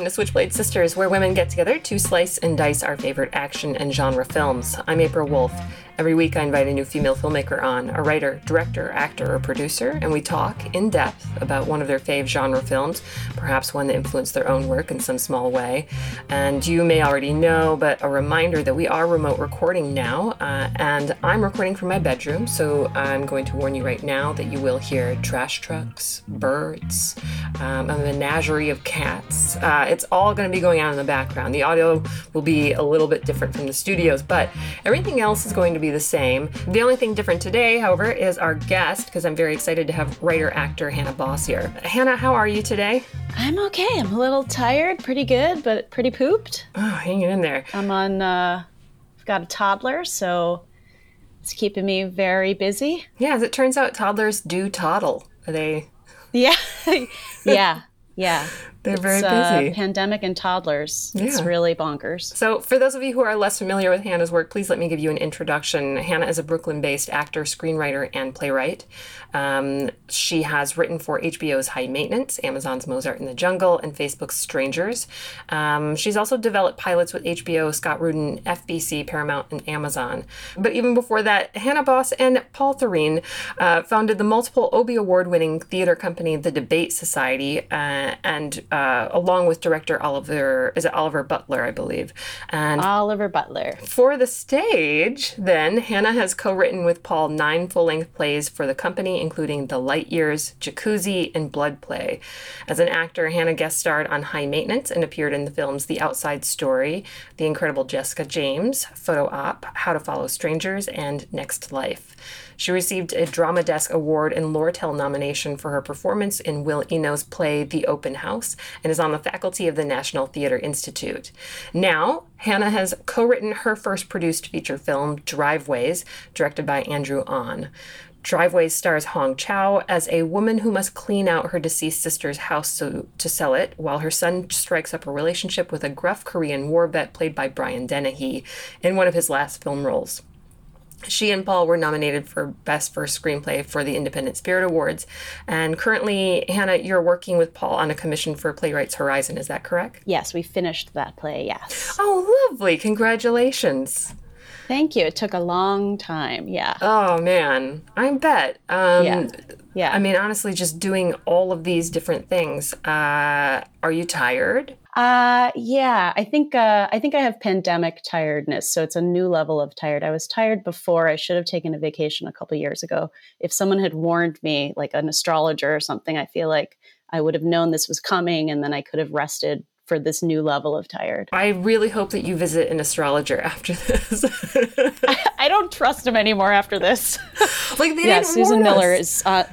welcome to Switchblade Sisters, where women get together to slice and dice our favorite action and genre films. I'm April Wolf. Every week, I invite a new female filmmaker on, a writer, director, actor, or producer, and we talk in depth about one of their fave genre films, perhaps one that influenced their own work in some small way. And you may already know, but a reminder that we are remote recording now, uh, and I'm recording from my bedroom, so I'm going to warn you right now that you will hear trash trucks, birds, um, a menagerie of cats. Uh, it's all going to be going on in the background. The audio will be a little bit different from the studios, but everything else is going to be the same. The only thing different today, however, is our guest, because I'm very excited to have writer actor Hannah Bos here. Hannah, how are you today? I'm okay. I'm a little tired, pretty good, but pretty pooped. Oh, hanging in there. I'm on, uh, I've got a toddler, so it's keeping me very busy. Yeah, as it turns out, toddlers do toddle. Are they? Yeah. yeah. Yeah. They're very It's, uh, busy. pandemic and toddlers. It's really bonkers. So, for those of you who are less familiar with Hannah's work, please let me give you an introduction. Hannah is a Brooklyn based actor, screenwriter, and playwright. Um, she has written for HBO's High Maintenance, Amazon's Mozart in the Jungle, and Facebook's Strangers. Um, she's also developed pilots with HBO, Scott Rudin, FBC, Paramount, and Amazon. But even before that, Hannah Bos and Paul Thureen uh, founded the multiple Obie Award winning theater company, The Debate Society, uh, and uh, along with director Oliver, is it Oliver Butler, I believe? And Oliver Butler. for the stage, then, Hannah has co written with Paul nine full length plays for the company, including The Light Years, Jacuzzi, and Blood Play. As an actor, Hannah guest starred on High Maintenance and appeared in the films The Outside Story, The Incredible Jessica James, Photo Op, How to Follow Strangers, and Next Life. She received a Drama Desk Award and Lortel nomination for her performance in Will Eno's play The Open House and is on the faculty of the National Theatre Institute. Now, Hannah has co written her first produced feature film, Driveways, directed by Andrew Ahn. Driveways stars Hong Chau as a woman who must clean out her deceased sister's house to, to sell it, while her son strikes up a relationship with a gruff Korean war vet played by Brian Dennehy in one of his last film roles. She and Paul were nominated for Best First Screenplay for the Independent Spirit Awards. And currently, Hannah, you're working with Paul on a commission for Playwrights Horizon. Is that correct? Yes, we finished that play. Yes. Oh, lovely. Congratulations. Thank you. It took a long time. Yeah. Oh, man. I bet. Um, Yeah. Yeah. I mean, honestly, just doing all of these different things. Uh, are you tired? Uh yeah, I think uh I think I have pandemic tiredness, so it's a new level of tired. I was tired before. I should have taken a vacation a couple years ago. If someone had warned me, like an astrologer or something, I feel like I would have known this was coming and then I could have rested for this new level of tired. I really hope that you visit an astrologer after this. I don't trust him anymore after this. like they yeah, didn't Susan warn Miller us. is. Uh,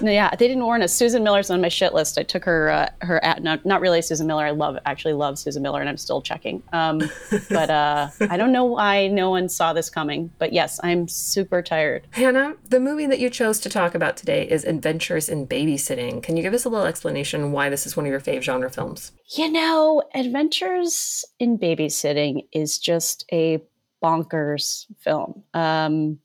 yeah, they didn't warn us. Susan Miller's on my shit list. I took her. Uh, her at no, not really Susan Miller. I love actually love Susan Miller, and I'm still checking. Um, but uh, I don't know why no one saw this coming. But yes, I'm super tired. Hannah, the movie that you chose to talk about today is Adventures in Babysitting. Can you give us a little explanation why this is one of your fave genre films? You know, Adventures in Babysitting is just a bonkers film. Um,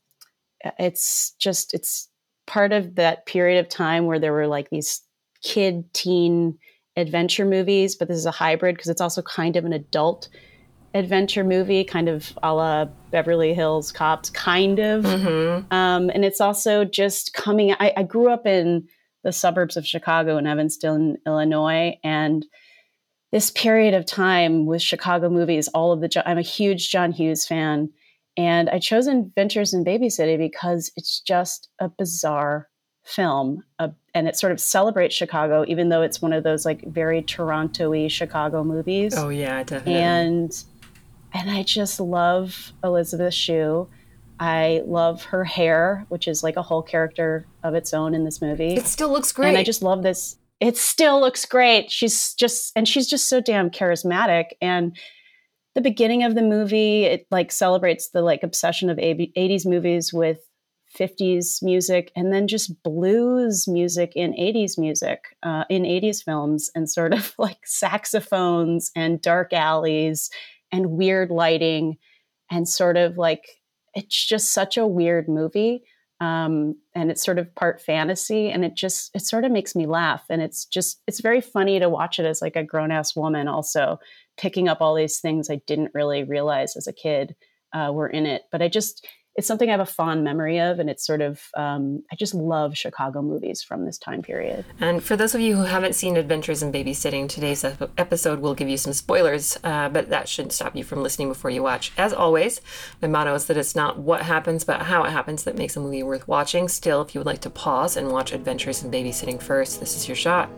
it's just it's part of that period of time where there were like these kid teen adventure movies, but this is a hybrid because it's also kind of an adult adventure movie, kind of a la Beverly Hills Cops, kind of. Mm-hmm. Um, and it's also just coming. I, I grew up in the suburbs of Chicago in Evanston, Illinois, and this period of time with Chicago movies, all of the I'm a huge John Hughes fan, and I chose Adventures in Babysitting because it's just a bizarre film, uh, and it sort of celebrates Chicago, even though it's one of those like very Toronto-y Chicago movies Oh yeah, definitely. and and I just love Elizabeth Shue. I love her hair, which is like a whole character of its own in this movie. it still looks great. And I just love this. It still looks great. She's just and she's just so damn charismatic. And the beginning of the movie, it like celebrates the like obsession of 80s movies with 50s music and then just blues music in 80s music uh, in 80s films and sort of like saxophones and dark alleys and weird lighting and sort of like it's just such a weird movie Um, and it's sort of part fantasy and it just it sort of makes me laugh and it's just it's very funny to watch it as like a grown-ass woman also picking up all these things i didn't really realize as a kid uh, were in it but i just it's something I have a fond memory of, and it's sort of um, I just love Chicago movies from this time period. And for those of you who haven't seen Adventures in Babysitting, today's episode will give you some spoilers, uh, but that shouldn't stop you from listening before you watch. As always, my motto is that it's not what happens, but how it happens that makes a movie worth watching. Still, if you would like to pause and watch Adventures in Babysitting first, this is your shot.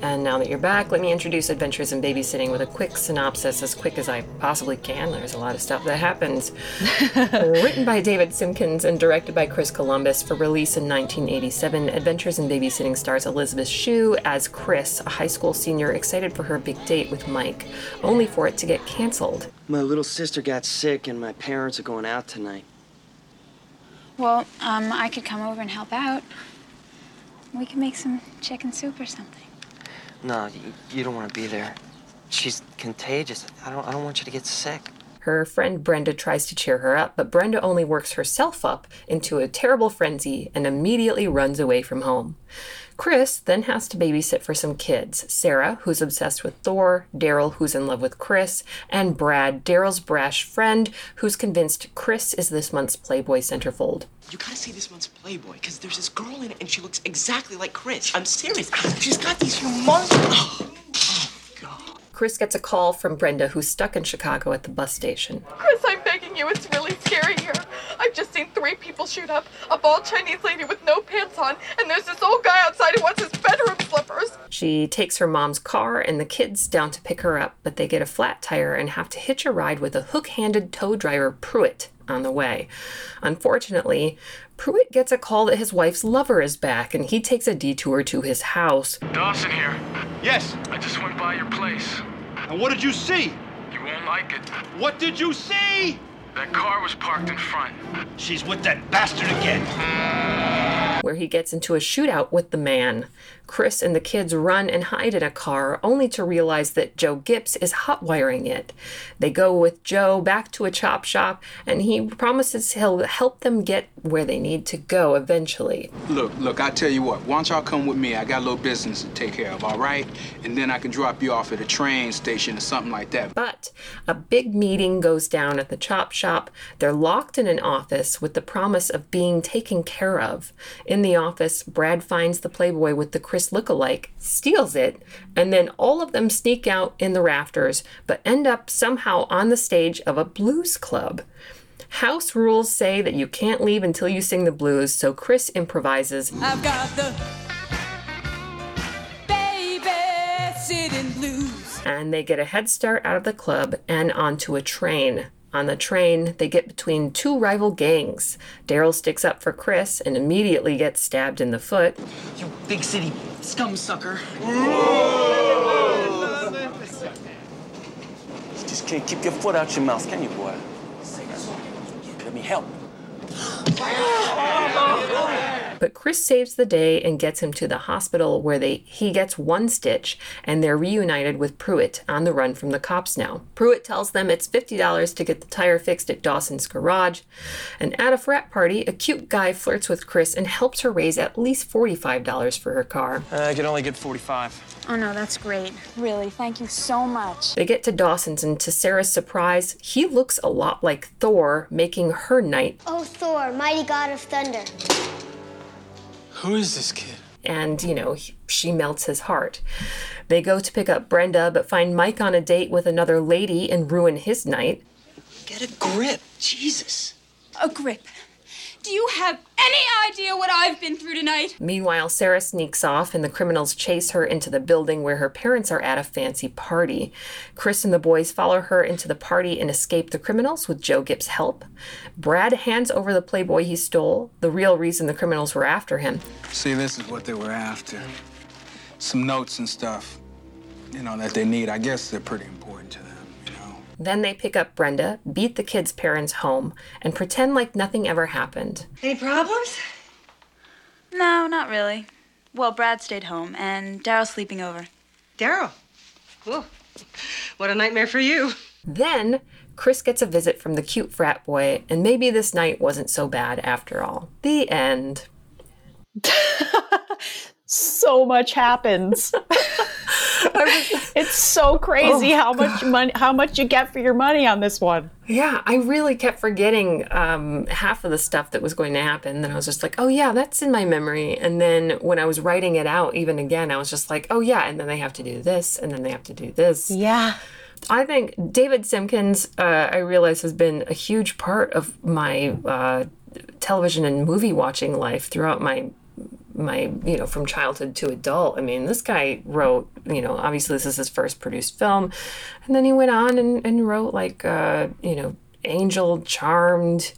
And now that you're back, let me introduce Adventures in Babysitting with a quick synopsis, as quick as I possibly can. There's a lot of stuff that happens. Written by David Simkins and directed by Chris Columbus for release in 1987, Adventures in Babysitting stars Elizabeth Shue as Chris, a high school senior excited for her big date with Mike, only for it to get canceled. My little sister got sick, and my parents are going out tonight. Well, um, I could come over and help out. We could make some chicken soup or something. No, you, you don't want to be there. She's contagious. I don't, I don't want you to get sick. Her friend Brenda tries to cheer her up, but Brenda only works herself up into a terrible frenzy and immediately runs away from home. Chris then has to babysit for some kids Sarah, who's obsessed with Thor, Daryl, who's in love with Chris, and Brad, Daryl's brash friend, who's convinced Chris is this month's Playboy centerfold. You gotta see this month's Playboy, because there's this girl in it and she looks exactly like Chris. I'm serious. She's got these humongous. Chris gets a call from Brenda, who's stuck in Chicago at the bus station. Chris, I'm begging you, it's really scary here. I've just seen three people shoot up a bald Chinese lady with no pants on, and there's this old guy outside who wants his bedroom slippers. She takes her mom's car and the kids down to pick her up, but they get a flat tire and have to hitch a ride with a hook handed tow driver, Pruitt, on the way. Unfortunately, Pruitt gets a call that his wife's lover is back and he takes a detour to his house. Dawson here. Yes. I just went by your place. And what did you see? You won't like it. What did you see? That car was parked in front. She's with that bastard again. Where he gets into a shootout with the man. Chris and the kids run and hide in a car, only to realize that Joe Gipp is hot wiring it. They go with Joe back to a chop shop, and he promises he'll help them get where they need to go eventually. Look, look, I tell you what, why don't y'all come with me? I got a little business to take care of, all right? And then I can drop you off at a train station or something like that. But a big meeting goes down at the chop shop. They're locked in an office with the promise of being taken care of. In the office, Brad finds the Playboy with the Look-alike, steals it, and then all of them sneak out in the rafters, but end up somehow on the stage of a blues club. House rules say that you can't leave until you sing the blues, so Chris improvises. I've got the baby sitting blues. And they get a head start out of the club and onto a train. On the train, they get between two rival gangs. Daryl sticks up for Chris and immediately gets stabbed in the foot. You big city scum sucker. You Just can't keep your foot out your mouth, can you, boy? Let me help. Oh, But Chris saves the day and gets him to the hospital where they he gets one stitch and they're reunited with Pruitt on the run from the cops now. Pruitt tells them it's $50 to get the tire fixed at Dawson's garage. And at a frat party, a cute guy flirts with Chris and helps her raise at least $45 for her car. Uh, I can only get 45. Oh no, that's great. Really, thank you so much. They get to Dawson's, and to Sarah's surprise, he looks a lot like Thor, making her night. Oh, Thor, mighty god of thunder. Who is this kid? And, you know, he, she melts his heart. They go to pick up Brenda, but find Mike on a date with another lady and ruin his night. Get a grip. Jesus. A grip. Do you have any idea what I've been through tonight? Meanwhile, Sarah sneaks off, and the criminals chase her into the building where her parents are at a fancy party. Chris and the boys follow her into the party and escape the criminals with Joe Gipp's help. Brad hands over the Playboy he stole, the real reason the criminals were after him. See, this is what they were after. Some notes and stuff, you know, that they need. I guess they're pretty important Then they pick up Brenda, beat the kids' parents home, and pretend like nothing ever happened. Any problems? No, not really. Well, Brad stayed home, and Daryl's sleeping over. Daryl. Ooh, what a nightmare for you. Then Chris gets a visit from the cute frat boy, and maybe this night wasn't so bad after all. The end. so much happens. it's so crazy Oh, how much money how much you get for your money on this one. Yeah, I really kept forgetting um, half of the stuff that was going to happen. Then I was just like, oh, yeah, that's in my memory. And then when I was writing it out, even again, I was just like, oh, yeah, and then they have to do this, and then they have to do this. Yeah. I think David Simkins, uh, I realize, has been a huge part of my uh, television and movie watching life throughout my my you know from childhood to adult. I mean, this guy wrote you know obviously this is his first produced film, and then he went on and, and wrote like uh, you know Angel, Charmed.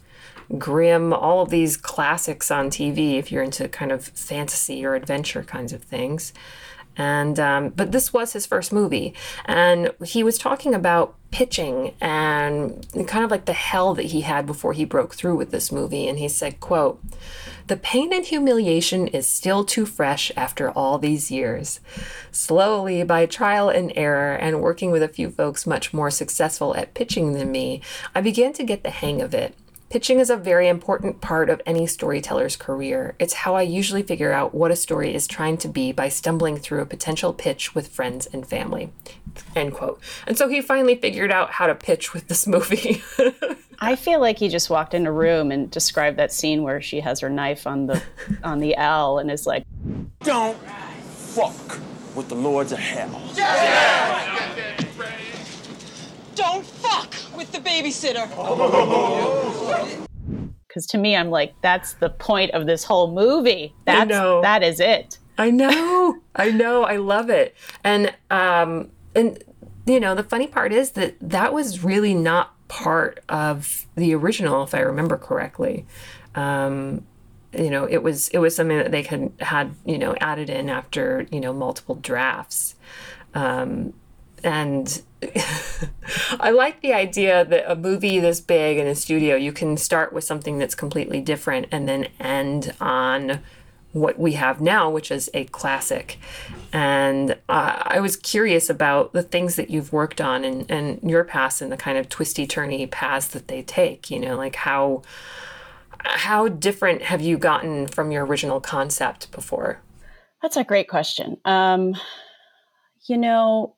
Grimm, all of these classics on TV if you're into kind of fantasy or adventure kinds of things. And um, but this was his first movie, and he was talking about pitching and kind of like the hell that he had before he broke through with this movie. And he said, "quote The pain and humiliation is still too fresh after all these years. Slowly, by trial and error, and working with a few folks much more successful at pitching than me, I began to get the hang of it." Pitching is a very important part of any storyteller's career. It's how I usually figure out what a story is trying to be by stumbling through a potential pitch with friends and family. End quote. And so he finally figured out how to pitch with this movie. I feel like he just walked in a room and described that scene where she has her knife on the on the L and is like, Don't fuck with the lords of hell. Don't fuck with the babysitter. because to me, I'm like, that's the point of this whole movie. That's know. that is it. I know. I know. I love it. And um and you know, the funny part is that that was really not part of the original if I remember correctly. Um you know, it was it was something that they had had, you know, added in after, you know, multiple drafts. Um and I like the idea that a movie this big in a studio, you can start with something that's completely different and then end on what we have now, which is a classic. And uh, I was curious about the things that you've worked on and, and your past and the kind of twisty turny paths that they take. You know, like how how different have you gotten from your original concept before? That's a great question. Um, you know,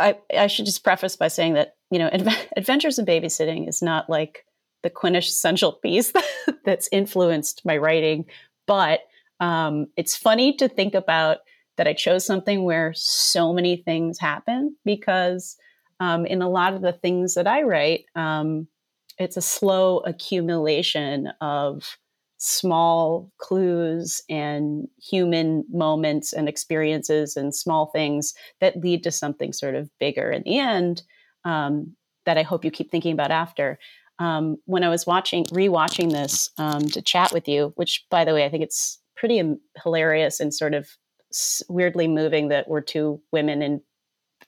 I I should just preface by saying that you know, Adv- Adventures in Babysitting is not like the quintessential piece that's influenced my writing, but um, it's funny to think about that I chose something where so many things happen because um, in a lot of the things that I write, um, it's a slow accumulation of small clues and human moments and experiences and small things that lead to something sort of bigger in the end um, that I hope you keep thinking about after. Um, when I was watching, rewatching this um, to chat with you, which by the way, I think it's pretty hilarious and sort of weirdly moving that we're two women in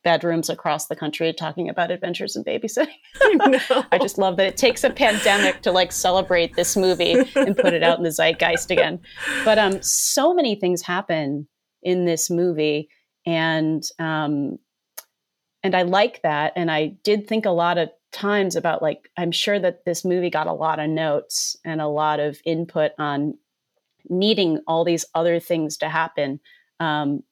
bedrooms across the country talking about adventures in babysitting. I just love that it takes a pandemic to like celebrate this movie and put it out in the zeitgeist again. But um, so many things happen in this movie, and um, and I like that. And I did think a lot of times about like I'm sure that this movie got a lot of notes and a lot of input on needing all these other things to happen. Um,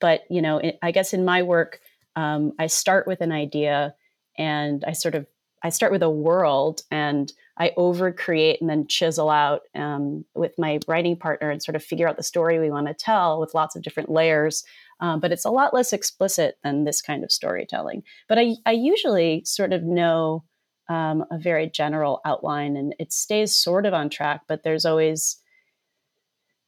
but you know, it, I guess in my work, um, I start with an idea and I sort of I start with a world and I over create and then chisel out um, with my writing partner and sort of figure out the story we want to tell with lots of different layers. Um, but it's a lot less explicit than this kind of storytelling. But I, I usually sort of know um, a very general outline and it stays sort of on track, but there's always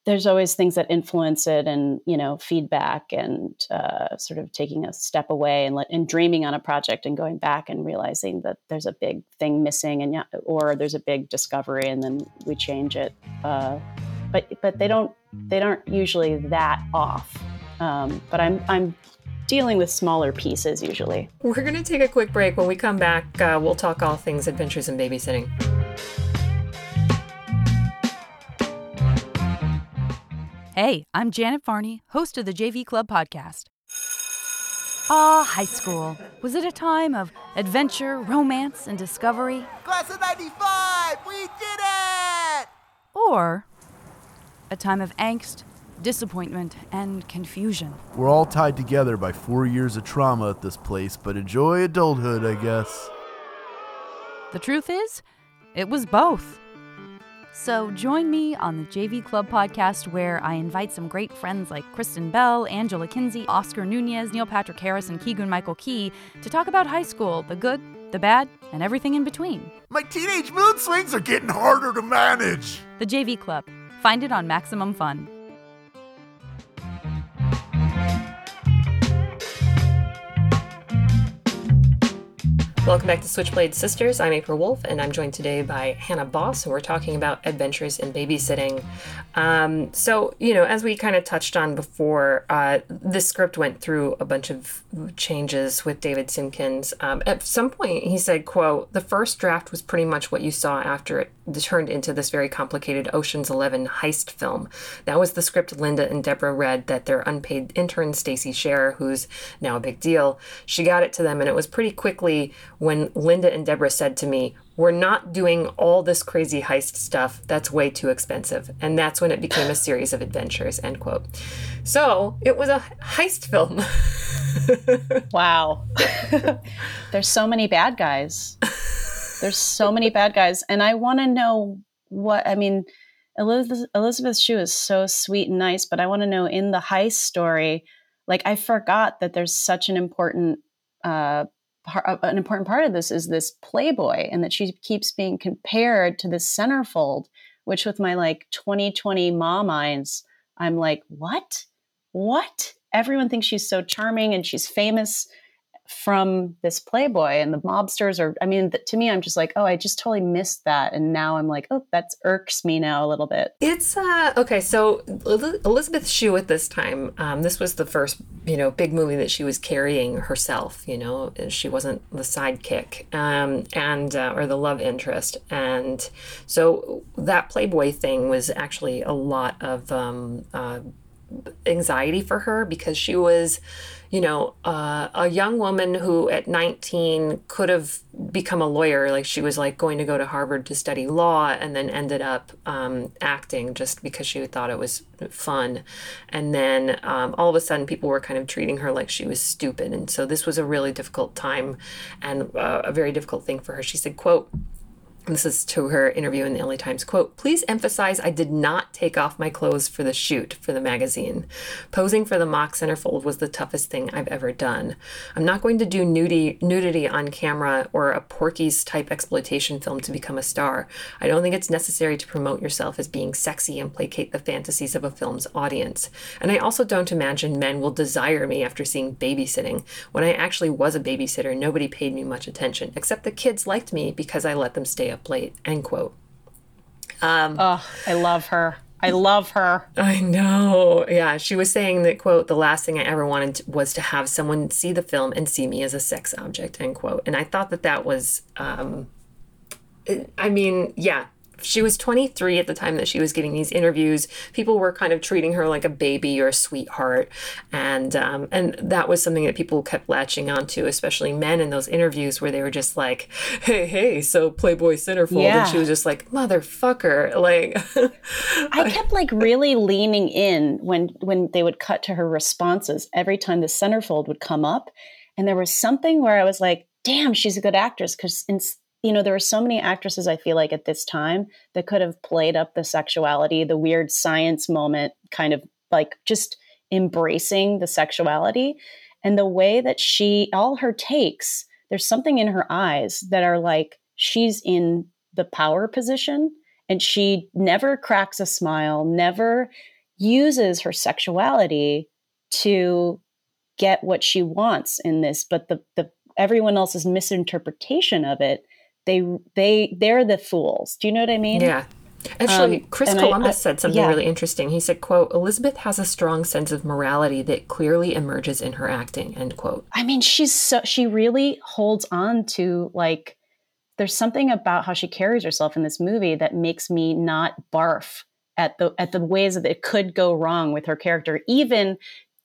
there's always things that influence it and you know feedback and uh, sort of taking a step away and let, and dreaming on a project and going back and realizing that there's a big thing missing and or there's a big discovery and then we change it uh, but but they don't they aren't usually that off um, but I'm I'm dealing with smaller pieces usually We're going to take a quick break. When we come back, uh, we'll talk all things adventures in babysitting. Hey, I'm Janet Varney, host of the JV Club podcast. Ah, high school. Was it a time of adventure, romance, and discovery? Class of 95! We did it! Or a time of angst, disappointment, and confusion? We're all tied together by four years of trauma at this place, but enjoy adulthood, I guess. The truth is, it was both. So join me on the JV Club podcast, where I invite some great friends like Kristen Bell, Angela Kinsey, Oscar Nunez, Neil Patrick Harris, and Keegan Michael Key to talk about high school, the good, the bad, and everything in between. My teenage mood swings are getting harder to manage. The JV Club. Find it on Maximum Fun. Welcome back to Switchblade Sisters. I'm April Wolf, and I'm joined today by Hannah Bos, and we're talking about adventures in babysitting. Um, so, you know, as we kind of touched on before, uh, this script went through a bunch of changes with David Simkins. Um, at some point, he said, "quote The first draft was pretty much what you saw after it turned into this very complicated Ocean's Eleven heist film. That was the script Linda and Deborah read that their unpaid intern Stacey Sher, who's now a big deal, she got it to them, and it was pretty quickly." when Linda and Deborah said to me, We're not doing all this crazy heist stuff. That's way too expensive. And that's when it became a series of adventures, end quote. So it was a heist film. wow. There's so many bad guys. There's so many bad guys. And I want to know what, I mean, Elizabeth, Elizabeth Shue is so sweet and nice, but I want to know in the heist story, like I forgot that there's such an important uh, part, an important part of this is this playboy and that she keeps being compared to this centerfold which with my like 2020 mom eyes i'm like what what everyone thinks she's so charming and she's famous from this playboy and the mobsters are i mean to me i'm just like oh i just totally missed that. And now i'm like oh that's irks me now a little bit. It's uh okay so elizabeth shue at this time um, this was the first you know big movie that she was carrying herself you know she wasn't the sidekick um, and uh, or the love interest. And so that playboy thing was actually a lot of um, uh, anxiety for her because she was you know, uh, a young woman who at 19 could have become a lawyer. Like she was like going to go to Harvard to study law and then ended up um, acting just because she thought it was fun. And then um, all of a sudden people were kind of treating her like she was stupid. And so this was a really difficult time and uh, a very difficult thing for her. She said, quote, this is to her interview in the LA Times quote, please emphasize I did not take off my clothes for the shoot for the magazine. Posing for the mock centerfold was the toughest thing I've ever done. I'm not going to do nudity, nudity on camera or a Porky's type exploitation film to become a star. I don't think it's necessary to promote yourself as being sexy and placate the fantasies of a film's audience. And I also don't imagine men will desire me after seeing babysitting. When I actually was a babysitter, nobody paid me much attention, except the kids liked me because I let them stay up late, end quote. Um, oh, I love her. I love her. I know. Yeah, she was saying that quote, the last thing I ever wanted was to have someone see the film and see me as a sex object, end quote. And I thought that that was, um, I mean, yeah, she was 23 at the time that she was giving these interviews. People were kind of treating her like a baby or a sweetheart, and um, and that was something that people kept latching onto, especially men in those interviews where they were just like, "Hey, hey, so Playboy centerfold," yeah. and she was just like, "Motherfucker!" Like, I kept like really leaning in when when they would cut to her responses every time the centerfold would come up, and there was something where I was like, "Damn, she's a good actress," because you know, there were so many actresses I feel like at this time that could have played up the sexuality, the weird science moment, kind of like just embracing the sexuality. And the way that she, all her takes, there's something in her eyes that are like she's in the power position and she never cracks a smile, never uses her sexuality to get what she wants in this, but the, the everyone else's misinterpretation of it they they they're the fools. Do you know what I mean? Yeah. Actually, um, Chris Columbus I, I, said something yeah. really interesting. He said, quote, Elizabeth has a strong sense of morality that clearly emerges in her acting, end quote. I mean, she's so she really holds on to like there's something about how she carries herself in this movie that makes me not barf at the at the ways that it could go wrong with her character. Even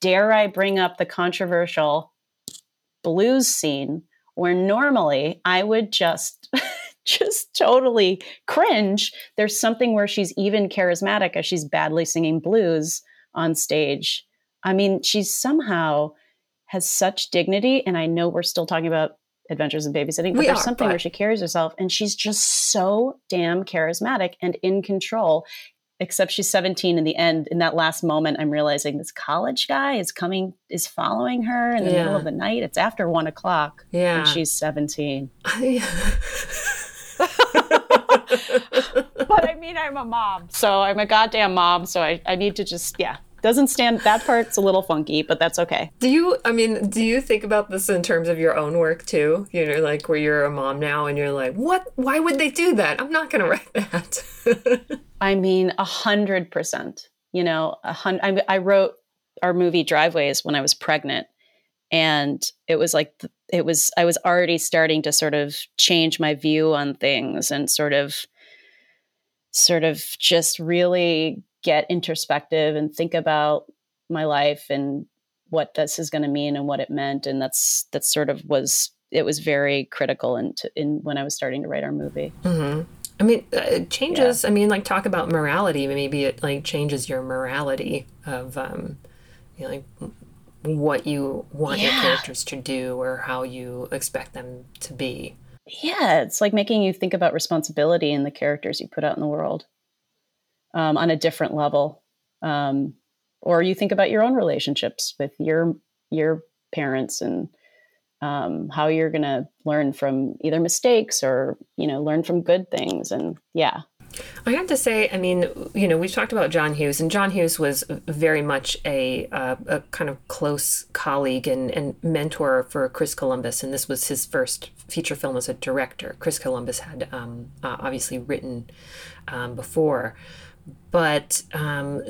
dare I bring up the controversial blues scene where normally I would just just totally cringe. There's something where she's even charismatic as she's badly singing blues on stage. I mean, she's somehow has such dignity and I know we're still talking about Adventures in Babysitting, but We there's are, something but- where she carries herself and she's just so damn charismatic and in control. Except she's 17 in the end. In that last moment, I'm realizing this college guy is coming, is following her in the middle of the night. It's after one o'clock. Yeah. And she's 17. but I mean, I'm a mom. So I'm a goddamn mom. So I, I need to just, yeah. Doesn't stand, that part's a little funky, but that's okay. Do you, I mean, do you think about this in terms of your own work too? You know, like where you're a mom now and you're like, what? Why would they do that? I'm not going to write that. I mean, a hundred percent. You know, a hundred. I, I wrote our movie Driveways when I was pregnant, and it was like it was. I was already starting to sort of change my view on things and sort of, sort of just really get introspective and think about my life and what this is going to mean and what it meant. And that's that sort of was. It was very critical in, in when I was starting to write our movie. hmm I mean, uh, it changes. I mean, like talk about morality. Maybe it like changes your morality of, um, you know, like what you want your characters to do or how you expect them to be. yeah, it's like making you think about responsibility in the characters you put out in the world um, on a different level, um, or you think about your own relationships with your your parents and um, how you're going to learn from either mistakes or you know learn from good things, and yeah, I have to say, I mean, you know, we've talked about John Hughes, and John Hughes was very much a, uh, a kind of close colleague and, and mentor for Chris Columbus, and this was his first feature film as a director. Chris Columbus had um, uh, obviously written um, before, but um,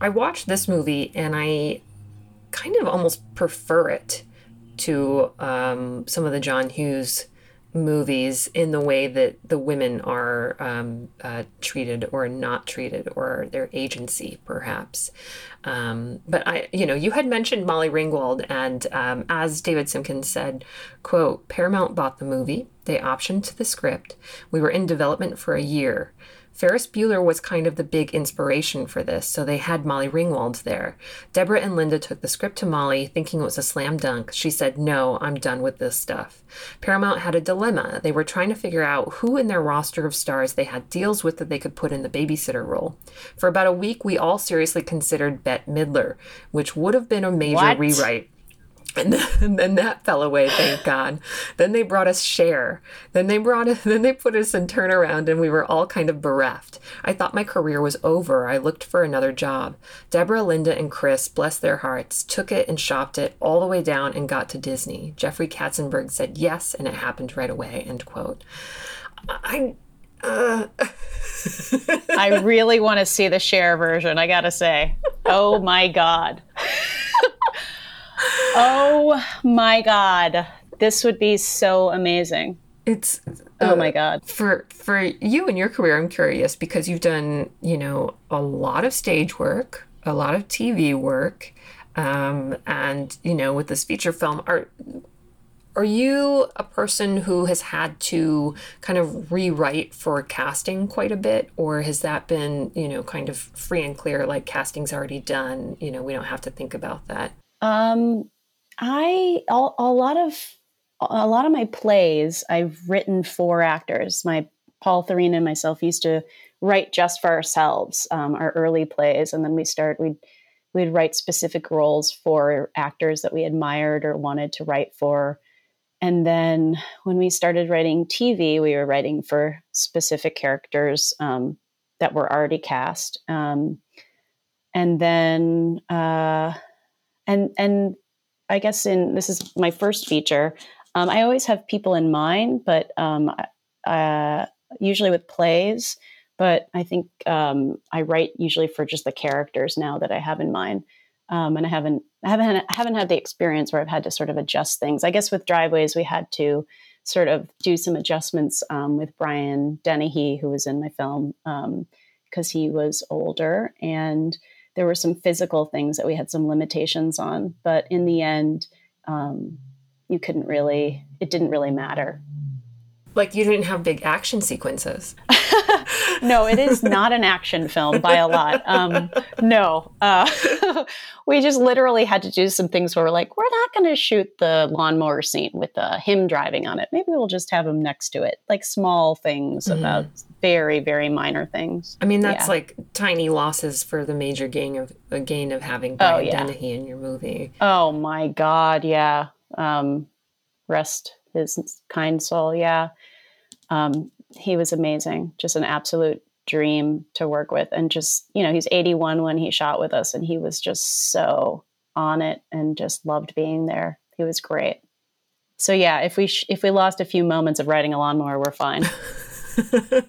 I watched this movie and I kind of almost prefer it to um, some of the John Hughes movies in the way that the women are um, uh, treated or not treated or their agency perhaps. Um, but i you know you had mentioned molly ringwald and um, as david simkins said quote paramount bought the movie. They optioned the script. We were in development for a year Ferris Bueller was kind of the big inspiration for this, so they had Molly Ringwald there. Deborah and Linda took the script to Molly, thinking it was a slam dunk. She said, No, I'm done with this stuff. Paramount had a dilemma. They were trying to figure out who in their roster of stars they had deals with that they could put in the babysitter role. For about a week, we all seriously considered Bette Midler, which would have been a major What? rewrite. And then, and then that fell away, thank God. Then they brought us Cher. Then they brought us, then they put us in turnaround, and we were all kind of bereft. I thought my career was over. I looked for another job. Deborah, Linda, and Chris, bless their hearts, took it and shopped it all the way down and got to Disney. Jeffrey Katzenberg said yes, and it happened right away. End quote. I. Uh, I really want to see the Cher version. I gotta say, oh my god, oh my god, this would be so amazing. It's oh my god. For for you and your career, I'm curious because you've done you know a lot of stage work, a lot of TV work, um, and you know with this feature film, are are you a person who has had to kind of rewrite for casting quite a bit, or has that been you know kind of free and clear, like casting's already done? You know, we don't have to think about that. Um, I a, a lot of a lot of my plays I've written for actors. My Paul Thureen and myself used to write just for ourselves um, our early plays, and then we start we'd we'd write specific roles for actors that we admired or wanted to write for. And then when we started writing TV, we were writing for specific characters um, that were already cast. Um, and then, uh, and and I guess in this is my first feature. Um, I always have people in mind, but um, uh, usually with plays. But I think um, I write usually for just the characters now that I have in mind. Um, and I haven't, I haven't, I haven't had the experience where I've had to sort of adjust things. I guess with driveways, we had to sort of do some adjustments um, with Brian Dennehy, who was in my film, because he was older, and there were some physical things that we had some limitations on. But in the end, um, you couldn't really, it didn't really matter. Like you didn't have big action sequences. no, it is not an action film by a lot. Um, no, uh, we just literally had to do some things where we're like, we're not going to shoot the lawnmower scene with uh, him driving on it. Maybe we'll just have him next to it, like small things Mhm. about very, very minor things. I mean, that's Yeah. like tiny losses for the major gain of a gain of having Oh, yeah. Dennehy in your movie. Oh my God, yeah. Um, rest his kind soul, yeah. Um, he was amazing, just an absolute dream to work with. And just, you know, he's 81 when he shot with us, and he was just so on it and just loved being there. He was great. So yeah, if we sh- if we lost a few moments of riding a lawnmower, we're fine.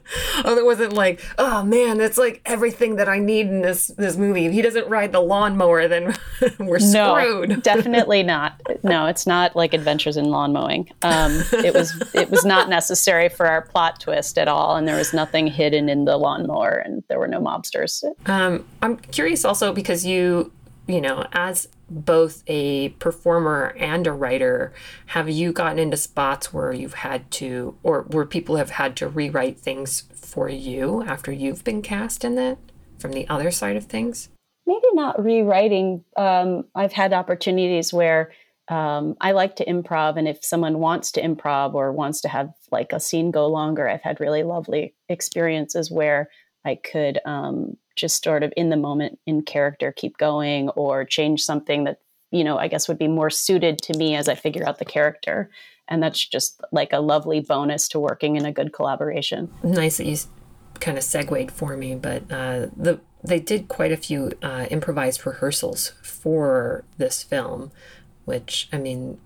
Oh, it wasn't like, oh man, that's like everything that I need in this this movie. If he doesn't ride the lawnmower, then we're screwed. no, definitely not. No, it's not like Adventures in Lawn Mowing. Um, it was it was not necessary for our plot twist at all, and there was nothing hidden in the lawnmower, and there were no mobsters. Um, I'm curious also because you, you know, as both a performer and a writer, have you gotten into spots where you've had to, or where people have had to rewrite things for you after you've been cast in it from the other side of things? Maybe not rewriting. Um, I've had opportunities where um, I like to improv, and if someone wants to improv or wants to have like a scene go longer, I've had really lovely experiences where I could um, just sort of in the moment, in character, keep going or change something that you know I guess would be more suited to me as I figure out the character. And that's just like a lovely bonus to working in a good collaboration. nice that you kind of segued for me, but uh, the they did quite a few uh, improvised rehearsals for this film, which I mean,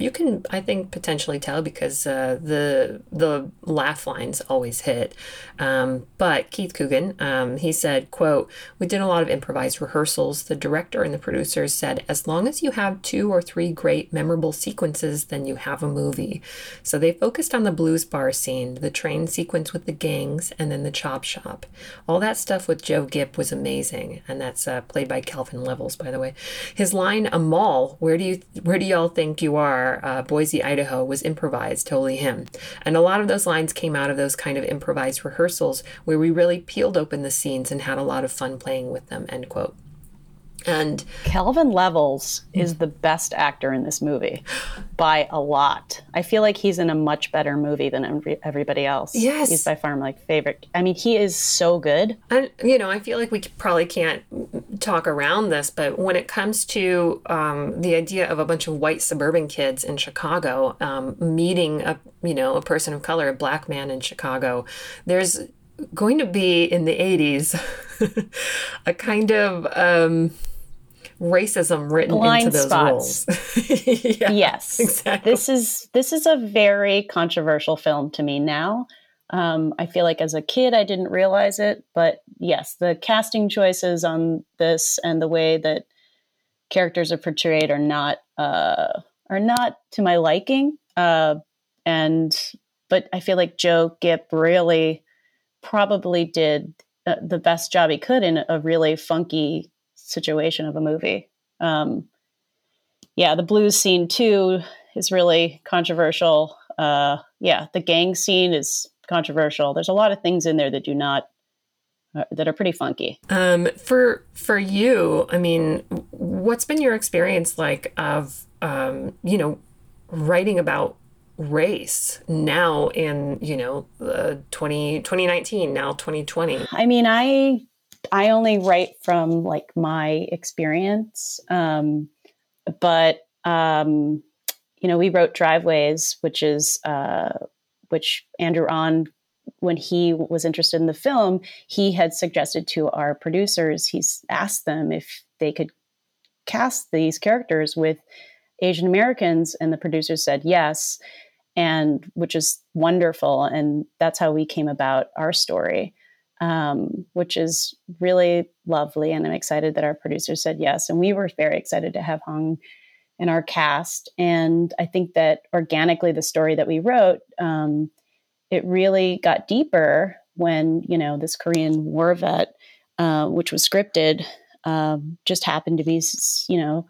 you can I think potentially tell because uh, the the laugh lines always hit. Um, but Keith Coogan, um, he said, "quote We did a lot of improvised rehearsals. The director and the producers said, as long as you have two or three great memorable sequences, then you have a movie. So they focused on the blues bar scene, the train sequence with the gangs, and then the chop shop. All that stuff with Joe Gipp was amazing, and that's uh, played by Calvin Levels, by the way. His line "A mall, where do you where do y'all think you are?" Uh, Boise, Idaho, was improvised, totally him. And a lot of those lines came out of those kind of improvised rehearsals where we really peeled open the scenes and had a lot of fun playing with them. End quote. And Calvin Levels is the best actor in this movie by a lot. I feel like he's in a much better movie than everybody else. Yes. He's by far my favorite. I mean, he is so good. And you know, I feel like we probably can't talk around this, but when it comes to um, the idea of a bunch of white suburban kids in Chicago um, meeting a you know a person of color, a black man in Chicago, there's going to be in the '80s a kind of um, racism written Blind into those spots. roles. Yeah, yes. exactly. This is this is a very controversial film to me now. Um, I feel like as a kid I didn't realize it, but yes, the casting choices on this and the way that characters are portrayed are not uh, are not to my liking. Uh, and but I feel like Joe Gipp really probably did uh, the best job he could in a really funky situation of a movie. Um, yeah, the blues scene too is really controversial. Uh, yeah, the gang scene is controversial. There's a lot of things in there that do not uh, that are pretty funky. Um, for for you, I mean, what's been your experience like of um, you know writing about race now in you know uh, 20, 2019 now 2020 I mean, I I only write from like my experience, um, but um, you know, we wrote Driveways, which is uh, which Andrew Ahn, when he was interested in the film, he had suggested to our producers. He's asked them if they could cast these characters with Asian Americans, and the producers said yes, and which is wonderful, and that's how we came about our story um, which is really lovely. And I'm excited that our producers said yes. And we were very excited to have Hong in our cast. And I think that organically, the story that we wrote, um, it really got deeper when, you know, this Korean war vet, uh, which was scripted, um, just happened to be, you know,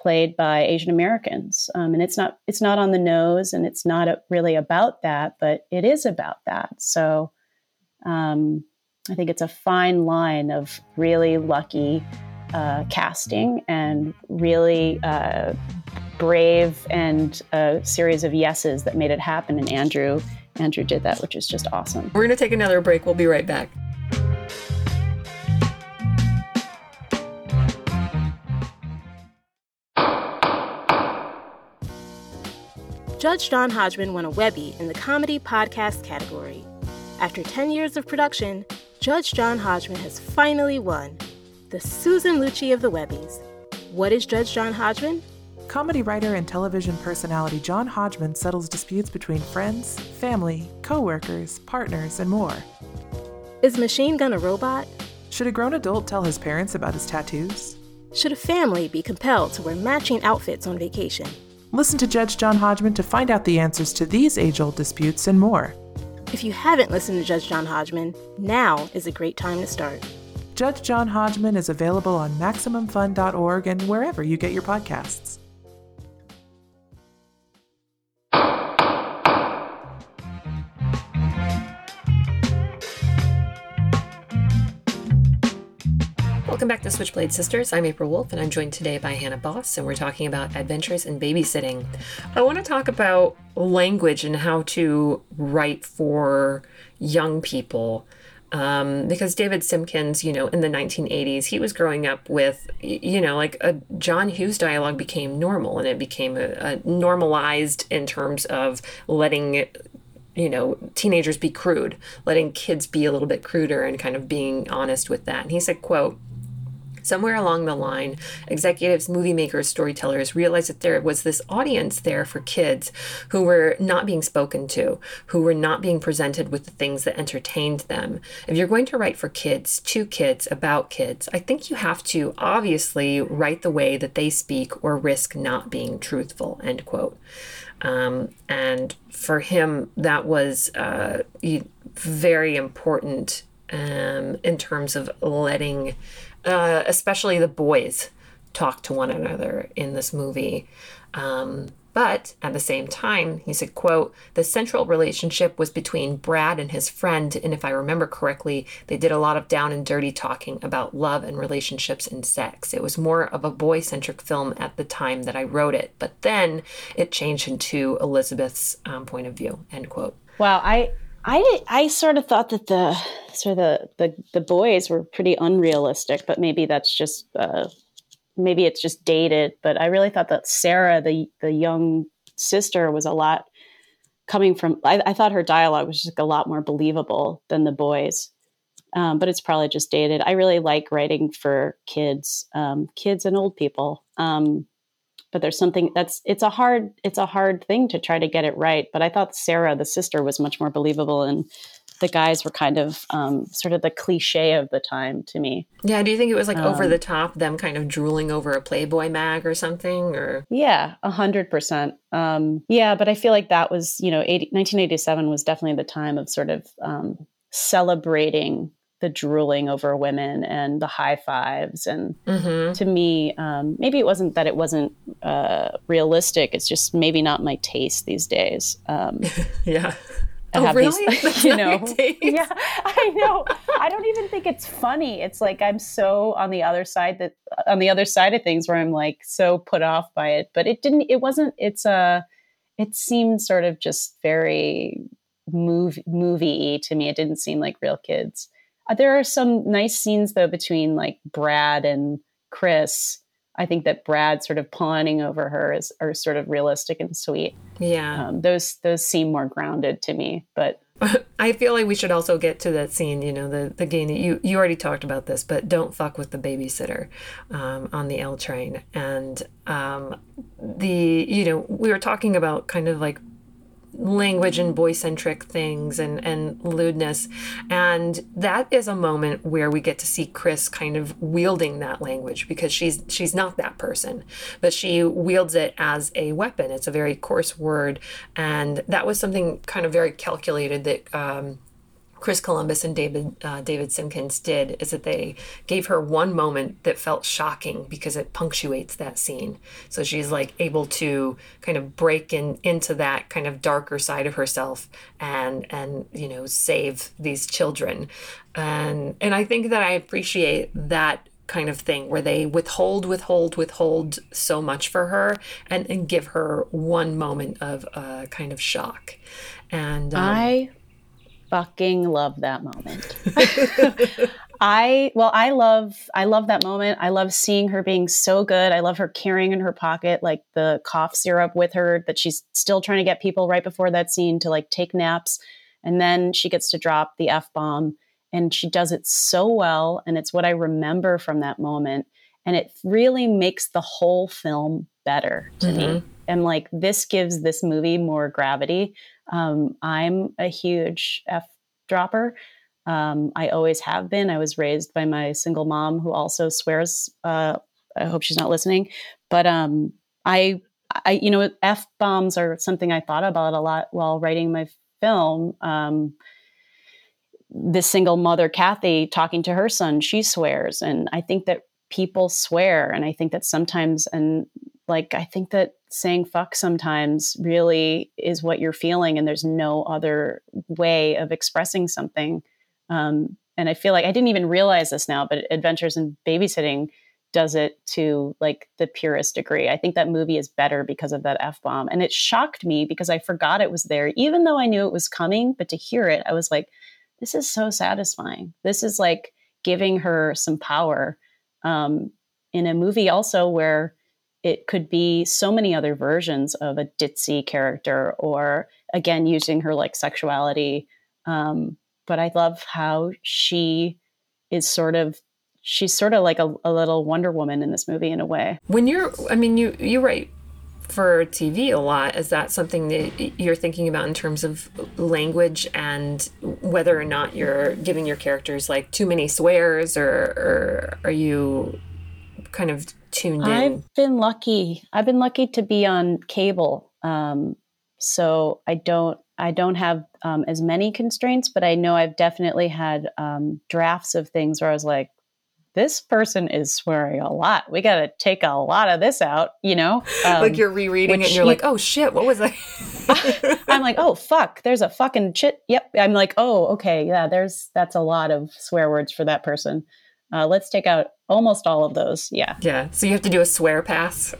played by Asian Americans, um, and it's not it's not on the nose, and it's not a, really about that, but it is about that. So um, I think it's a fine line of really lucky uh, casting and really uh, brave and a series of yeses that made it happen. And Andrew Andrew did that, which is just awesome. We're going to take another break. We'll be right back. Judge John Hodgman won a Webby in the comedy podcast category. After 10 years of production, Judge John Hodgman has finally won the Susan Lucci of the Webbies. What is Judge John Hodgman? Comedy writer and television personality John Hodgman settles disputes between friends, family, co-workers, partners, and more. Is Machine Gun a robot? Should a grown adult tell his parents about his tattoos? Should a family be compelled to wear matching outfits on vacation? Listen to Judge John Hodgman to find out the answers to these age old disputes and more. If you haven't listened to Judge John Hodgman, now is a great time to start. Judge John Hodgman is available on MaximumFun.org and wherever you get your podcasts. Welcome back to Switchblade Sisters. I'm April Wolfe, and I'm joined today by Hannah Bos, and we're talking about adventures in babysitting. I want to talk about language and how to write for young people. Um, because David Simkins, you know, in the 1980s, he was growing up with, you know, like a John Hughes dialogue became normal and it became a, a normalized in terms of letting you know, teenagers be crude, letting kids be a little bit cruder and kind of being honest with that. And he said, quote, Somewhere along the line, executives, movie makers, storytellers realized that there was this audience there for kids who were not being spoken to, who were not being presented with the things that entertained them. If you're going to write for kids, to kids, about kids, I think you have to obviously write the way that they speak or risk not being truthful, end quote. Um, and for him, that was uh, very important um, in terms of letting uh, especially the boys talk to one another in this movie. Um, but at the same time, he said, quote, the central relationship was between Brad and his friend, and if I remember correctly, they did a lot of down and dirty talking about love and relationships and sex. It was more of a boy-centric film at the time that I wrote it, but then it changed into Elizabeth's um, point of view, end quote. Wow, I I I sort of thought that the sort of the the, the boys were pretty unrealistic, but maybe that's just uh, maybe it's just dated. But I really thought that Sarah, the the young sister, was a lot coming from. I, I thought her dialogue was just a lot more believable than the boys. Um, but it's probably just dated. I really like writing for kids, um, kids and old people. Um, but there's something that's it's a hard it's a hard thing to try to get it right but i thought sarah the sister was much more believable and the guys were kind of um, sort of the cliche of the time to me. Yeah do you think it was like um, over the top them kind of drooling over a playboy mag or something or? Yeah a hundred percent. Um, yeah but i feel like that was you know 80, 1987 was definitely the time of sort of um, celebrating the drooling over women and the high fives and mm-hmm. to me um, maybe it wasn't that it wasn't uh, realistic it's just maybe not my taste these days um, yeah I oh, have really? these, you know, yeah, I know. I don't even think it's funny. It's like I'm so on the other side that on the other side of things where I'm like so put off by it. But it didn't. It wasn't. It's a. Uh, it seemed sort of just very movie movie to me. It didn't seem like real kids. Uh, there are some nice scenes though between like Brad and Chris. I think that Brad sort of pawning over her is are sort of realistic and sweet. Yeah, um, those those seem more grounded to me. But I feel like we should also get to that scene. You know, the the game that you you already talked about this, but don't fuck with the babysitter um, on the L train and um, the you know we were talking about kind of like language and boy centric things and, and lewdness. And that is a moment where we get to see Chris kind of wielding that language because she's she's not that person, but she wields it as a weapon. It's a very coarse word. And that was something kind of very calculated that um, Chris Columbus and David uh, David Simkins did is that they gave her one moment that felt shocking because it punctuates that scene. So she's like able to kind of break in into that kind of darker side of herself and and you know save these children. And and I think that I appreciate that kind of thing where they withhold, withhold, withhold so much for her and, and give her one moment of uh, kind of shock. And um, I fucking love that moment. I well, I love I love that moment. I love seeing her being so good. I love her carrying in her pocket like the cough syrup with her that she's still trying to get people right before that scene to like take naps. And then she gets to drop the F bomb and she does it so well. And it's what I remember from that moment. And it really makes the whole film better to Mm-hmm. me. And like this gives this movie more gravity. Um, I'm a huge F dropper. Um, I always have been. I was raised by my single mom who also swears. Uh, I hope she's not listening. But um, I, I, you know, f bombs are something I thought about a lot while writing my film. Um, this single mother, Kathy, talking to her son, she swears, and I think that people swear, and I think that sometimes, and like I think that saying fuck sometimes really is what you're feeling, and there's no other way of expressing something. Um, and I feel like I didn't even realize this now, but Adventures in Babysitting does it to like the purest degree. I think that movie is better because of that F bomb. And it shocked me because I forgot it was there, even though I knew it was coming. But to hear it, I was like, this is so satisfying. This is like giving her some power um, in a movie also where it could be so many other versions of a ditzy character or again using her like sexuality. Um, but I love how she is sort of she's sort of like a, a little Wonder Woman in this movie in a way. when you're, I mean, you you write for TV a lot. Is that something that you're thinking about in terms of language and whether or not you're giving your characters like too many swears, or, or are you kind of tuned in? I've been lucky. I've been lucky to be on cable, um, so I don't I don't have um, as many constraints. But I know I've definitely had um, drafts of things where I was like, "This person is swearing a lot. We got to take a lot of this out." You know, Um, like you're rereading it and you're you- like, oh shit, what was I? I'm like, "Oh fuck, there's a fucking shit." Yep. I'm like, "Oh okay, yeah, there's that's a lot of swear words for that person." Uh, let's take out almost all of those. Yeah. yeah. So you have to do a swear pass.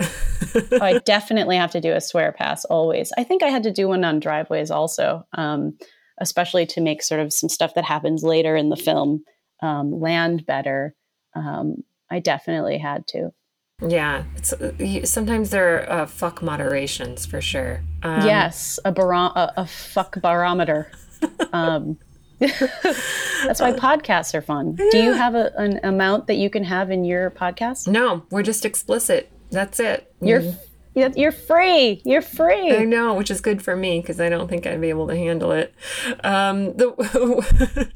Oh, I definitely have to do a swear pass always. I think I had to do one on driveways also, um, especially to make sort of some stuff that happens later in the film um, land better. Um, I definitely had to. yeah. It's, sometimes there are uh, fuck moderations for sure. Um, yes, a, baro- a, a fuck barometer. um, that's why podcasts are fun. Do you have a, an amount that you can have in your podcast? No, we're just explicit. That's it. You're Mm. you're- free. You're free. I know, which is good for me because I don't think I'd be able to handle it. Um, the,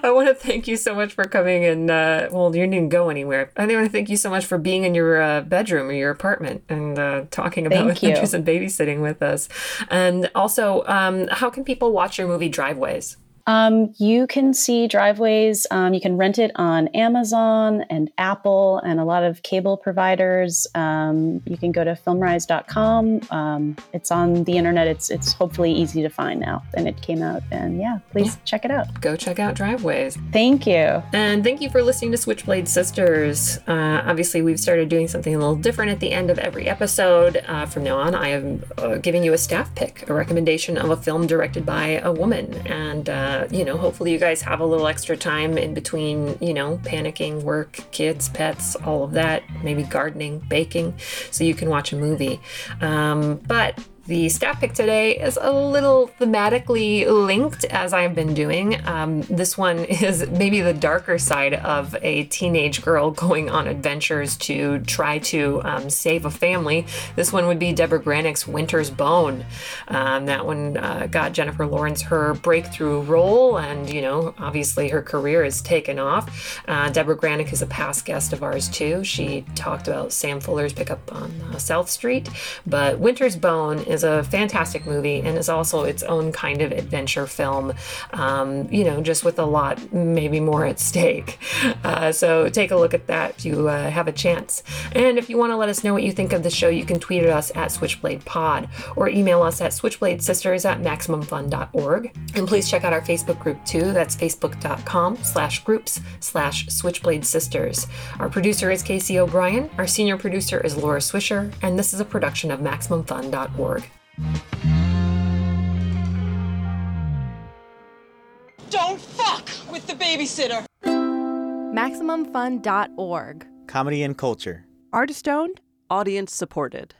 I want to thank you so much for coming and, uh, well, you didn't go anywhere. I want to thank you so much for being in your uh, bedroom or your apartment and uh, talking about adventures and babysitting with us. And also, um, how can people watch your movie Driveways? Um, you can see Driveways. Um, you can rent it on Amazon and Apple and a lot of cable providers. Um, you can go to filmrise.com. Um, it's on the internet. It's it's hopefully easy to find now. And it came out. And yeah, please check it out. Go check out Driveways. Thank you. And thank you for listening to Switchblade Sisters. Uh, obviously, we've started doing something a little different at the end of every episode. Uh, from now on, I am uh, giving you a staff pick, a recommendation of a film directed by a woman. And, you know, hopefully you guys have a little extra time in between, you know, panicking, work, kids, pets, all of that, maybe gardening, baking, so you can watch a movie. Um, but the staff pick today is a little thematically linked, as I've been doing. Um, this one is maybe the darker side of a teenage girl going on adventures to try to um, save a family. This one would be Deborah Granik's Winter's Bone. Um, that one uh, got Jennifer Lawrence her breakthrough role, and you know, obviously her career is taken off. Uh, Deborah Granik is a past guest of ours too. She talked about Sam Fuller's pickup on uh, South Street, but Winter's Bone is a fantastic movie and is also its own kind of adventure film, um, you know, just with a lot, maybe more at stake. Uh, so take a look at that if you uh, have a chance. And if you want to let us know what you think of the show, you can tweet at us at Switchblade Pod or email us at switchbladesisters at maximumfun.org. And please check out our Facebook group too. That's facebook.com slash groups slash switchblade sisters. Our producer is Casey O'Brien. Our senior producer is Laura Swisher. And this is a production of MaximumFun.org. Don't fuck with the babysitter. MaximumFun.org. Comedy and culture. Artist owned, audience supported.